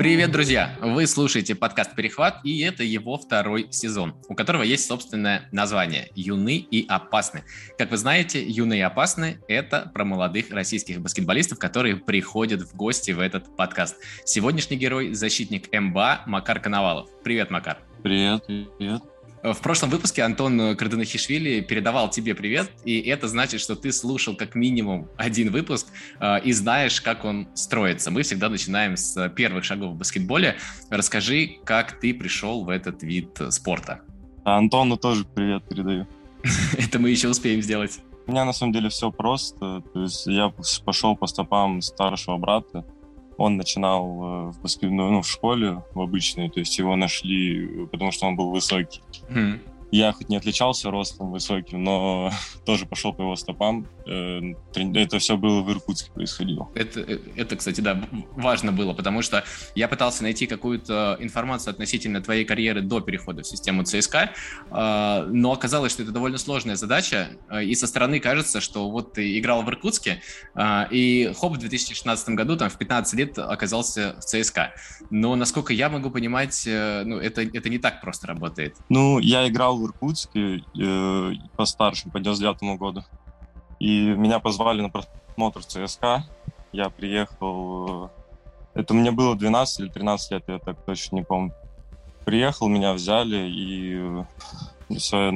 Привет, друзья! Вы слушаете подкаст «Перехват», и это его второй сезон, у которого есть собственное название «Юны и опасны». Как вы знаете, «Юны и опасны» — это про молодых российских баскетболистов, которые приходят в гости в этот подкаст. Сегодняшний герой — защитник МБА Макар Коновалов. Привет, Макар! Привет, привет. В прошлом выпуске Антон Карденахишвили передавал тебе привет, и это значит, что ты слушал как минимум один выпуск э, и знаешь, как он строится. Мы всегда начинаем с первых шагов в баскетболе. Расскажи, как ты пришел в этот вид спорта. А Антону тоже привет передаю. это мы еще успеем сделать. У меня на самом деле все просто. То есть я пошел по стопам старшего брата он начинал э, в, баскетбол, ну, в школе, в обычной, то есть его нашли, потому что он был высокий. Mm. Я хоть не отличался ростом высоким, но тоже пошел по его стопам. Э, это все было в Иркутске происходило. Это, э, это, кстати, да, важно было, потому что я пытался найти какую-то информацию относительно твоей карьеры до перехода в систему ЦСКА, э, но оказалось, что это довольно сложная задача, и со стороны кажется, что вот ты играл в Иркутске, и хоп, в 2016 году, там, в 15 лет оказался в ЦСКА. Но, насколько я могу понимать, ну, это, это не так просто работает. Ну, я играл в Иркутске э, по старшему, по 99 году. И меня позвали на просмотр ЦСКА. Я приехал... Э, это мне было 12 или 13 лет, я так точно не помню. Приехал, меня взяли, и э, все,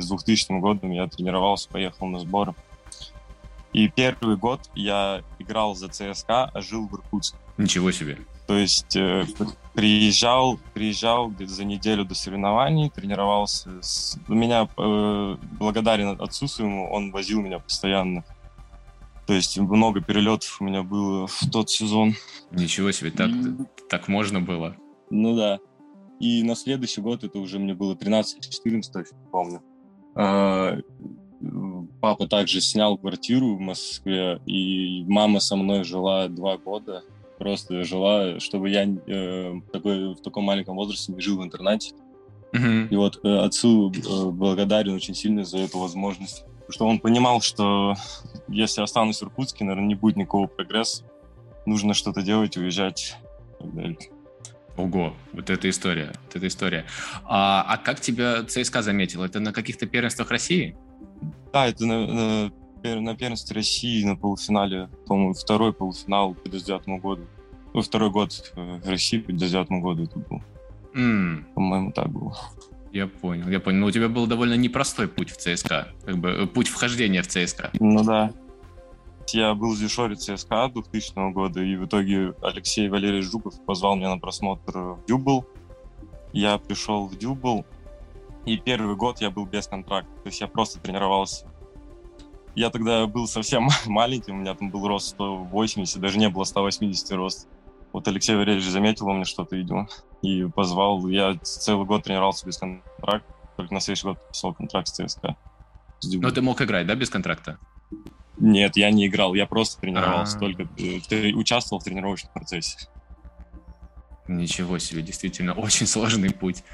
с 2000 годом я тренировался, поехал на сборы. И первый год я играл за ЦСКА, а жил в Иркутске. Ничего себе. То есть э, приезжал, приезжал где-то за неделю до соревнований, тренировался. С... Меня э, благодарен отцу своему, он возил меня постоянно. То есть много перелетов у меня было в тот сезон. Ничего себе, так, mm. так можно было? Ну да. И на следующий год, это уже мне было 13-14, точно помню. А, папа также снял квартиру в Москве, и мама со мной жила два года просто жила, чтобы я э, такой, в таком маленьком возрасте не жил в интернате. Mm-hmm. И вот э, отцу э, благодарен очень сильно за эту возможность. Потому что он понимал, что если останусь в Иркутске, наверное, не будет никакого прогресса. Нужно что-то делать, уезжать и так далее. Ого, вот эта история, вот эта история. А, а как тебя ЦСКА заметил? Это на каких-то первенствах России? Да, это на, на на первенстве России на полуфинале, по-моему, второй полуфинал по 99 году. Ну, второй год в России по 99 году это был. Mm. По-моему, так было. Я понял, я понял. Но у тебя был довольно непростой путь в ЦСКА, как бы э, путь вхождения в ЦСКА. Ну да. Я был в Зюшоре ЦСКА 2000 года, и в итоге Алексей Валерьевич Жуков позвал меня на просмотр в Дюбл. Я пришел в Дюбл, и первый год я был без контракта. То есть я просто тренировался я тогда был совсем маленький, у меня там был рост 180, даже не было 180 рост. Вот Алексей Валерьевич заметил у меня что-то, видимо, и позвал. Я целый год тренировался без контракта, только на следующий год подписал контракт с ЦСКА. Но ты мог играть, да, без контракта? Нет, я не играл, я просто тренировался, А-а-а. только ты участвовал в тренировочном процессе. Ничего себе, действительно, очень сложный путь.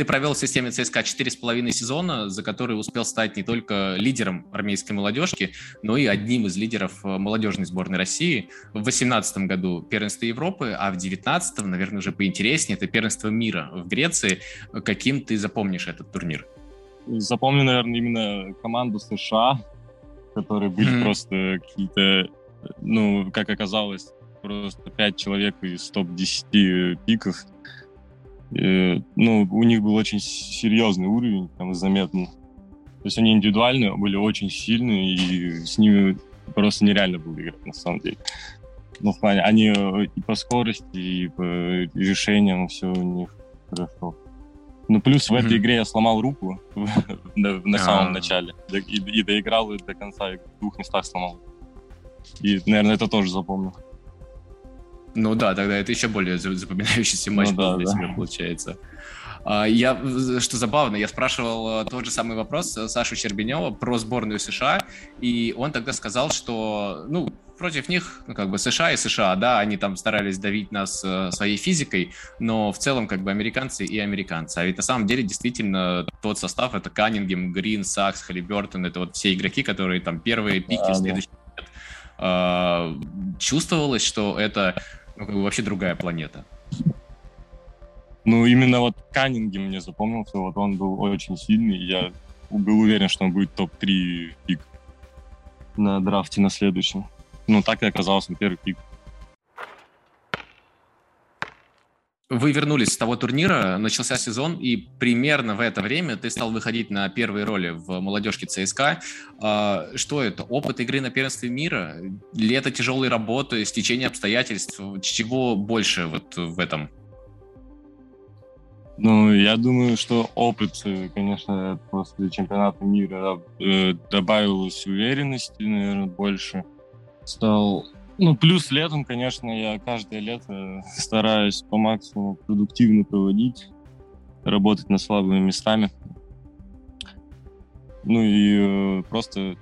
Ты провел в системе ЦСКА 4,5 сезона, за которые успел стать не только лидером армейской молодежки, но и одним из лидеров э, молодежной сборной России. В 2018 году первенство Европы, а в 2019, наверное, уже поинтереснее, это первенство мира в Греции. Каким ты запомнишь этот турнир? Запомню, наверное, именно команду США, которые были mm-hmm. просто какие-то, ну, как оказалось, просто пять человек из топ-10 пиков Э, ну, у них был очень серьезный уровень, там, заметно. То есть они индивидуальные, были очень сильные, и с ними просто нереально было играть, на самом деле. Ну, в плане, они э, и по скорости, и по решениям все у них хорошо. Ну, плюс в этой игре я сломал руку на, на самом а. начале. И, и доиграл и до конца, и в двух местах сломал. И, наверное, это тоже запомнил. Ну да, тогда это еще более запоминающийся матч ну, да, для да. тебя получается. А, я, что забавно, я спрашивал э, тот же самый вопрос Сашу Щербинева про сборную США, и он тогда сказал, что, ну, против них, ну, как бы США и США, да, они там старались давить нас э, своей физикой, но в целом как бы американцы и американцы. А ведь на самом деле действительно тот состав, это Каннингем, Грин, Сакс, Халибертон, это вот все игроки, которые там первые пики да, в следующий э, чувствовалось, что это ну, вообще другая планета? Ну, именно вот Каннингем мне запомнился, вот он был очень сильный, я был уверен, что он будет топ-3 пик на драфте на следующем. Ну, так и оказался первый пик. Вы вернулись с того турнира, начался сезон, и примерно в это время ты стал выходить на первые роли в молодежке ЦСКА. А, что это? Опыт игры на первенстве мира? Лето тяжелой работы, стечение обстоятельств? Чего больше вот в этом? Ну, я думаю, что опыт, э, конечно, после чемпионата мира э, добавилось уверенности, наверное, больше. Стал ну, плюс летом, конечно, я каждое лето стараюсь по максимуму продуктивно проводить, работать над слабыми местами. Ну и э, просто,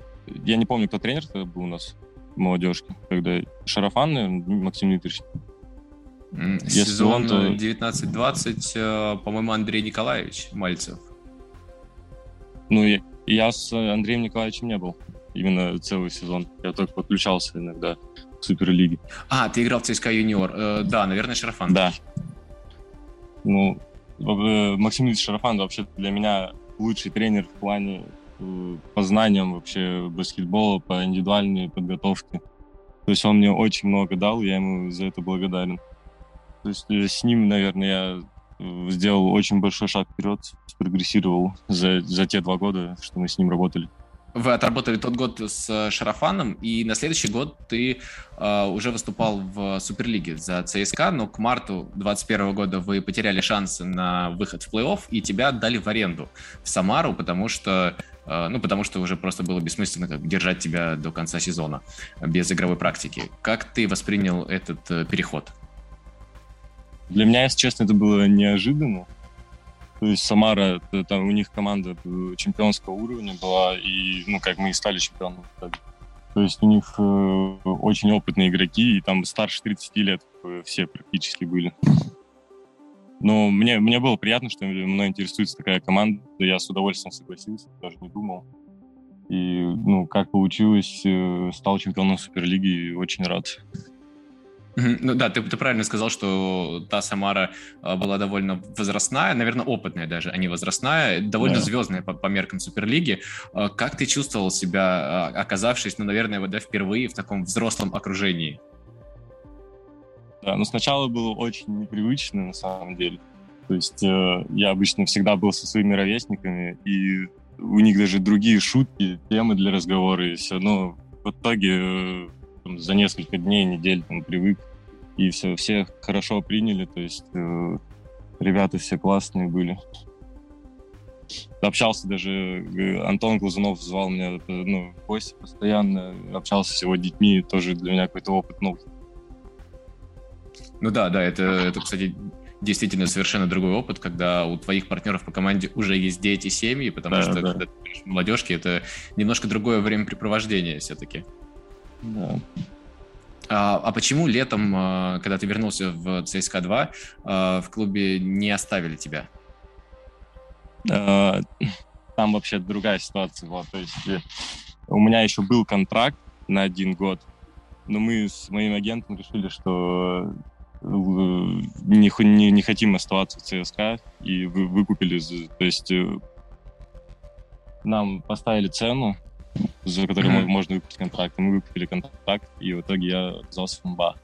я не помню, кто тренер тогда был у нас в молодежке, когда Шарафан, наверное, Максим Дмитриевич. Сезон он, то... 19-20, э, по-моему, Андрей Николаевич Мальцев. Ну, я, я с Андреем Николаевичем не был именно целый сезон. Я только подключался иногда. Суперлиги. А, ты играл в ЦСКА Юниор. Э, да, наверное, Шарафан. Да. Ну, э, Максим Ильич Шарафан вообще для меня лучший тренер в плане э, по знаниям вообще баскетбола, по индивидуальной подготовке. То есть он мне очень много дал, я ему за это благодарен. То есть с ним, наверное, я сделал очень большой шаг вперед, спрогрессировал за, за те два года, что мы с ним работали вы отработали тот год с э, Шарафаном, и на следующий год ты э, уже выступал в Суперлиге за ЦСКА, но к марту 2021 года вы потеряли шансы на выход в плей-офф, и тебя отдали в аренду в Самару, потому что э, ну, потому что уже просто было бессмысленно как, держать тебя до конца сезона без игровой практики. Как ты воспринял этот э, переход? Для меня, если честно, это было неожиданно. То есть Самара, там у них команда чемпионского уровня была, и, ну, как мы и стали чемпионом. То есть у них э, очень опытные игроки, и там старше 30 лет э, все практически были. Но мне, мне было приятно, что мной интересуется такая команда. Я с удовольствием согласился, даже не думал. И, ну, как получилось, э, стал чемпионом Суперлиги, и очень рад. Ну да, ты, ты правильно сказал, что та Самара а, была довольно возрастная, наверное, опытная даже, а не возрастная, довольно да. звездная по, по меркам Суперлиги. А, как ты чувствовал себя, а, оказавшись, ну, наверное, вот, да, впервые в таком взрослом окружении? Да, ну сначала было очень непривычно, на самом деле. То есть э, я обычно всегда был со своими ровесниками, и у них даже другие шутки, темы для разговора, и все. Но в итоге э, там, за несколько дней, недель там, привык и все, все хорошо приняли, то есть э, ребята все классные были. Общался даже, э, Антон Глазунов звал меня э, ну, в гости постоянно, общался с его детьми, тоже для меня какой-то опыт новый. Ну да, да, это, это, кстати, действительно совершенно другой опыт, когда у твоих партнеров по команде уже есть дети, семьи, потому да, что да. когда ты в молодежке, это немножко другое времяпрепровождение все-таки. Да. А, а почему летом, а, когда ты вернулся в ЦСКА 2, а, в клубе не оставили тебя? Там вообще другая ситуация была. То есть э, у меня еще был контракт на один год, но мы с моим агентом решили, что э, не, не, не хотим оставаться в ЦСКА и вы, выкупили. То есть э, нам поставили цену за который mm-hmm. можно выпустить контракт. Мы выкупили контракт, и в итоге я оказался в МБА.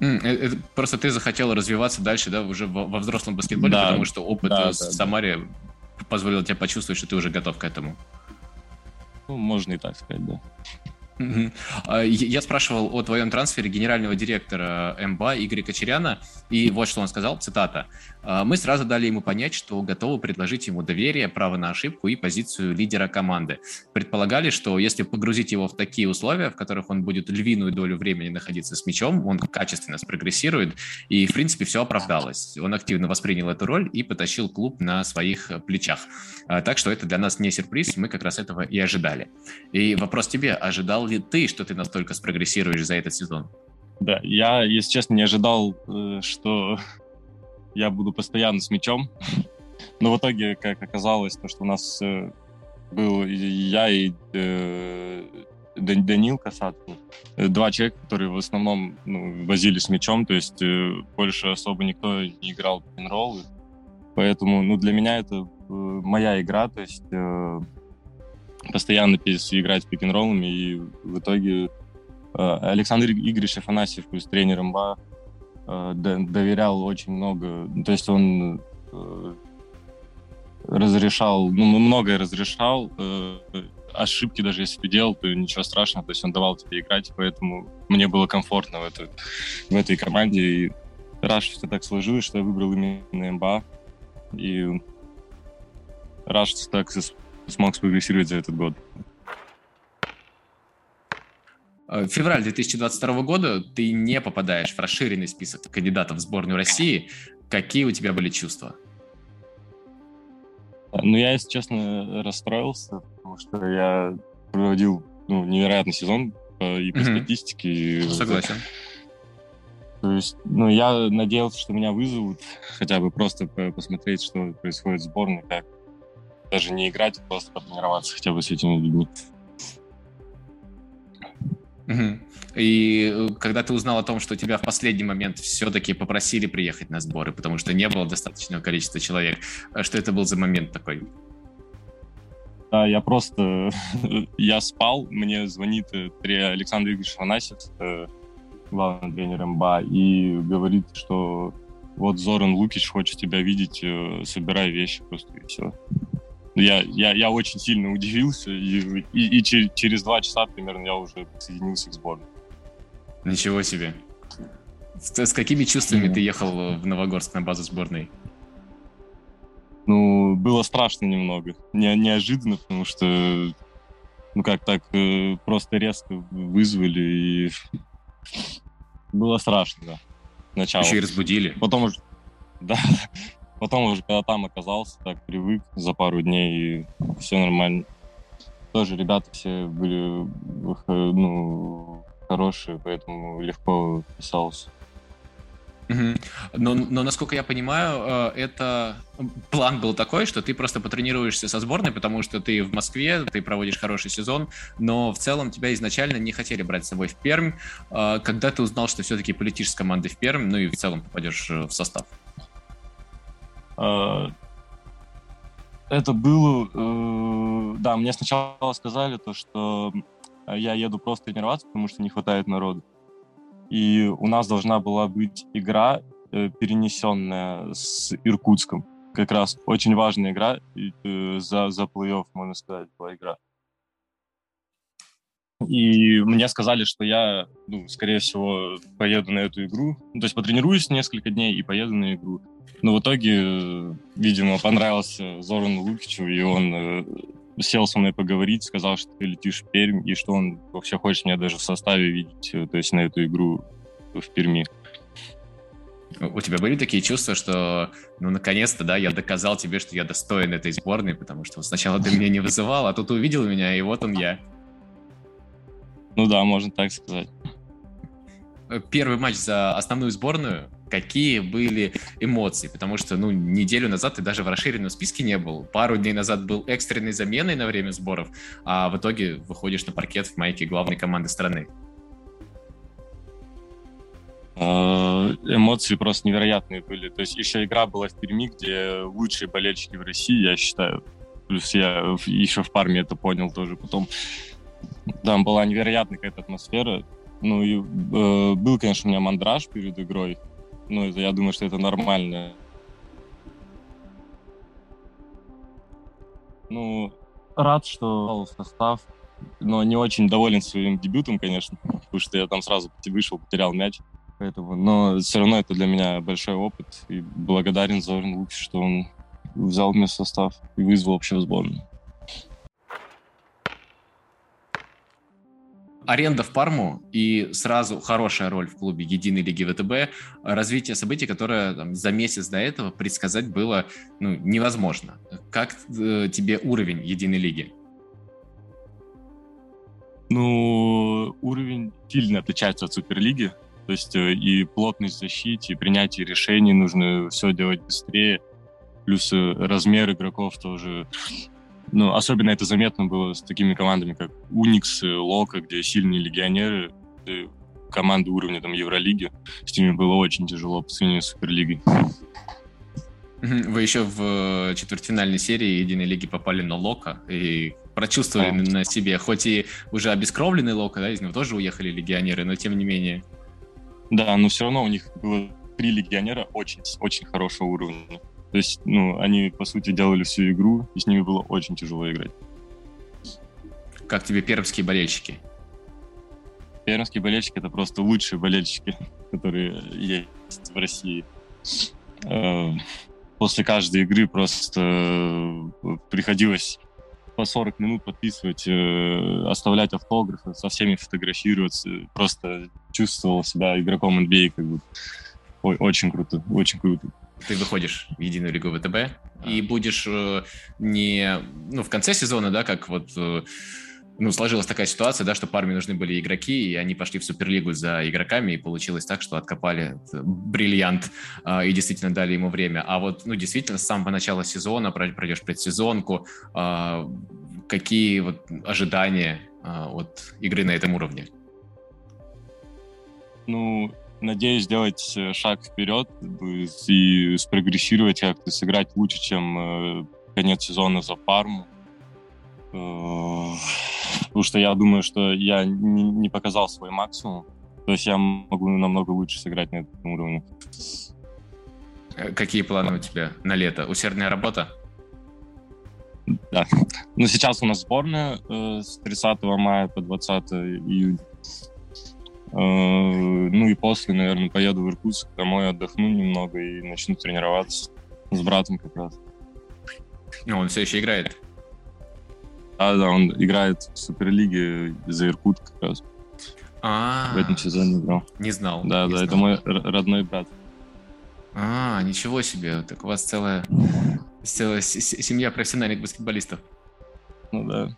Mm, это, просто ты захотел развиваться дальше, да, уже во, во взрослом баскетболе, да, потому что опыт да, в да, Самаре да. позволил тебе почувствовать, что ты уже готов к этому. Ну, можно и так сказать, да. А, я спрашивал о твоем трансфере генерального директора МБА Игоря Кочеряна, и вот что он сказал, цитата. «А, «Мы сразу дали ему понять, что готовы предложить ему доверие, право на ошибку и позицию лидера команды. Предполагали, что если погрузить его в такие условия, в которых он будет львиную долю времени находиться с мячом, он качественно спрогрессирует, и, в принципе, все оправдалось. Он активно воспринял эту роль и потащил клуб на своих плечах. А, так что это для нас не сюрприз, мы как раз этого и ожидали. И вопрос тебе, ожидал ли ты, что ты настолько спрогрессируешь за этот сезон? Да, я, если честно, не ожидал, э, что я буду постоянно с мячом. Но в итоге, как оказалось, то, что у нас э, был я и э, Данил Касаткин, два человека, которые в основном ну, возили с мячом, то есть э, больше особо никто не играл в пин Поэтому ну, для меня это э, моя игра, то есть э, постоянно играть с пик и в итоге э, Александр Игоревич Афанасьев, плюс тренер МБА, э, доверял очень много, то есть он э, разрешал, ну, многое разрешал, ошибки даже если ты делал, то ничего страшного, то есть он давал тебе играть, поэтому мне было комфортно в, этой в этой команде, и рад, что так сложилось, что я выбрал именно МБА, и рад, что так смог спрогрессировать за этот год. Э, февраль 2022 года ты не попадаешь в расширенный список кандидатов в сборную России. Какие у тебя были чувства? Ну, я, если честно, расстроился, потому что я проводил ну, невероятный сезон и по mm-hmm. статистике. И Согласен. То есть, ну, я надеялся, что меня вызовут, хотя бы просто посмотреть, что происходит в сборной, как даже не играть, а просто потренироваться хотя бы с этими людьми. Угу. И э, когда ты узнал о том, что тебя в последний момент все-таки попросили приехать на сборы, потому что не было достаточного количества человек, э, что это был за момент такой? Да, я просто... я спал, мне звонит э, Александр Игоревич Фанасьев, главный тренер МБА, и говорит, что вот Зоран Лукич хочет тебя видеть, собирай вещи просто, и все. Я, я, я очень сильно удивился, и, и, и через два часа примерно я уже присоединился к сборной. Ничего себе. С, с какими чувствами ты ехал в Новогорск на базу сборной? Ну, было страшно немного. Не, неожиданно, потому что, ну как так, э, просто резко вызвали, и было страшно, да. Сначала. Еще и разбудили. Потом уже, да, Потом уже, когда там оказался, так привык за пару дней, и все нормально. Тоже ребята все были ну, хорошие, поэтому легко писался. Но, но, насколько я понимаю, э, это план был такой, что ты просто потренируешься со сборной, потому что ты в Москве, ты проводишь хороший сезон, но в целом тебя изначально не хотели брать с собой в Пермь. Э, когда ты узнал, что все-таки полетишь с командой в Пермь, ну и в целом попадешь э, в состав? Э, это было... Э, да, мне сначала сказали то, что я еду просто тренироваться, потому что не хватает народу. И у нас должна была быть игра, э, перенесенная с Иркутском. Как раз очень важная игра, за, за плей-офф, можно сказать, была игра. И мне сказали, что я, ну, скорее всего, поеду на эту игру. Ну, то есть потренируюсь несколько дней и поеду на игру. Но в итоге, видимо, понравился Зорану Лукичу, и он э, сел со мной поговорить, сказал, что ты летишь в Пермь, и что он вообще хочет меня даже в составе видеть, э, то есть на эту игру в Перми. У тебя были такие чувства, что, ну, наконец-то, да, я доказал тебе, что я достоин этой сборной, потому что сначала ты меня не вызывал, а тут увидел меня, и вот он я. Ну да, можно так сказать. Первый матч за основную сборную. Какие были эмоции? Потому что, ну, неделю назад ты даже в расширенном списке не был. Пару дней назад был экстренной заменой на время сборов, а в итоге выходишь на паркет в майке главной команды страны. А, эмоции просто невероятные были. То есть еще игра была в Перми, где лучшие болельщики в России, я считаю. Плюс я еще в Парме это понял тоже потом. Там была невероятная какая-то атмосфера. Ну, и э, был, конечно, у меня мандраж перед игрой. Ну, это, я думаю, что это нормально. Ну, рад, что в состав, но не очень доволен своим дебютом, конечно, потому что я там сразу вышел, потерял мяч. Поэтому, но все равно это для меня большой опыт. И благодарен Зорин Лукс, что он взял меня в состав и вызвал вообще в сборную. Аренда в Парму и сразу хорошая роль в клубе Единой Лиги ВТБ, развитие событий, которое там, за месяц до этого предсказать было ну, невозможно. Как э, тебе уровень Единой Лиги? Ну, уровень сильно отличается от Суперлиги. То есть э, и плотность защиты, и принятие решений нужно все делать быстрее. Плюс э, размер игроков тоже ну, особенно это заметно было с такими командами, как Уникс, Лока, где сильные легионеры. команды уровня там Евролиги. С ними было очень тяжело по сравнению с Суперлигой. Вы еще в четвертьфинальной серии Единой Лиги попали на Лока и прочувствовали да. на себе, хоть и уже обескровленный Лока, да, из него тоже уехали легионеры, но тем не менее. Да, но все равно у них было три легионера очень, очень хорошего уровня. То есть, ну, они, по сути, делали всю игру, и с ними было очень тяжело играть. Как тебе пермские болельщики? Пермские болельщики — это просто лучшие болельщики, которые есть в России. Э, после каждой игры просто э, приходилось по 40 минут подписывать, э, оставлять автографы, со всеми фотографироваться. Просто чувствовал себя игроком NBA, как бы. Ой, очень круто, очень круто ты выходишь в единую лигу ВТБ и будешь э, не ну, в конце сезона, да, как вот э, ну, сложилась такая ситуация, да, что парме нужны были игроки, и они пошли в Суперлигу за игроками, и получилось так, что откопали бриллиант э, и действительно дали ему время. А вот, ну, действительно, с самого начала сезона пройдешь предсезонку, э, какие вот ожидания э, от игры на этом уровне? Ну, надеюсь сделать э, шаг вперед и спрогрессировать как-то, сыграть лучше, чем э, конец сезона за Парму. Э, потому что я думаю, что я не показал свой максимум. То есть я могу намного лучше сыграть на этом уровне. Какие планы у тебя на лето? Усердная работа? Да. Ну, сейчас у нас сборная с 30 мая по 20 июня. Э, ну и после, наверное, поеду в Иркутск домой, отдохну немного и начну тренироваться с братом как раз. Ну, он все еще играет? Да, да, он играет в Суперлиге за Иркут как раз. А, в этом сезоне играл. Не знал. Да, не да, знал. это мой родной брат. А, ничего себе. Так у вас целая, целая семья профессиональных баскетболистов. Ну да.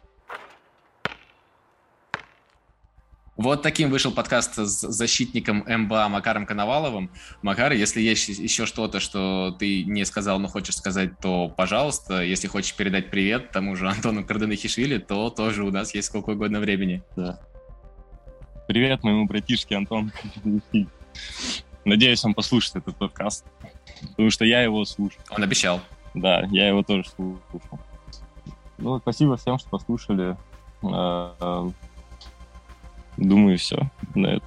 Вот таким вышел подкаст с защитником МБА Макаром Коноваловым. Макар, если есть еще что-то, что ты не сказал, но хочешь сказать, то, пожалуйста, если хочешь передать привет тому же Антону Карденахишвили, то тоже у нас есть сколько угодно времени. Да. Привет моему братишке Антон. Надеюсь, он послушает этот подкаст, потому что я его слушал. Он обещал. Да, я его тоже слушал. Ну, спасибо всем, что послушали. Думаю, все на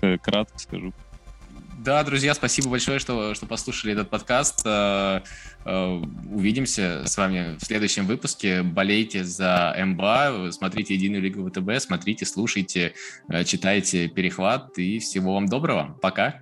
это. Кратко скажу. Да, друзья, спасибо большое, что, что послушали этот подкаст. Э, э, увидимся с вами в следующем выпуске. Болейте за МБА, смотрите Единую Лигу ВТБ, смотрите, слушайте, э, читайте Перехват и всего вам доброго. Пока.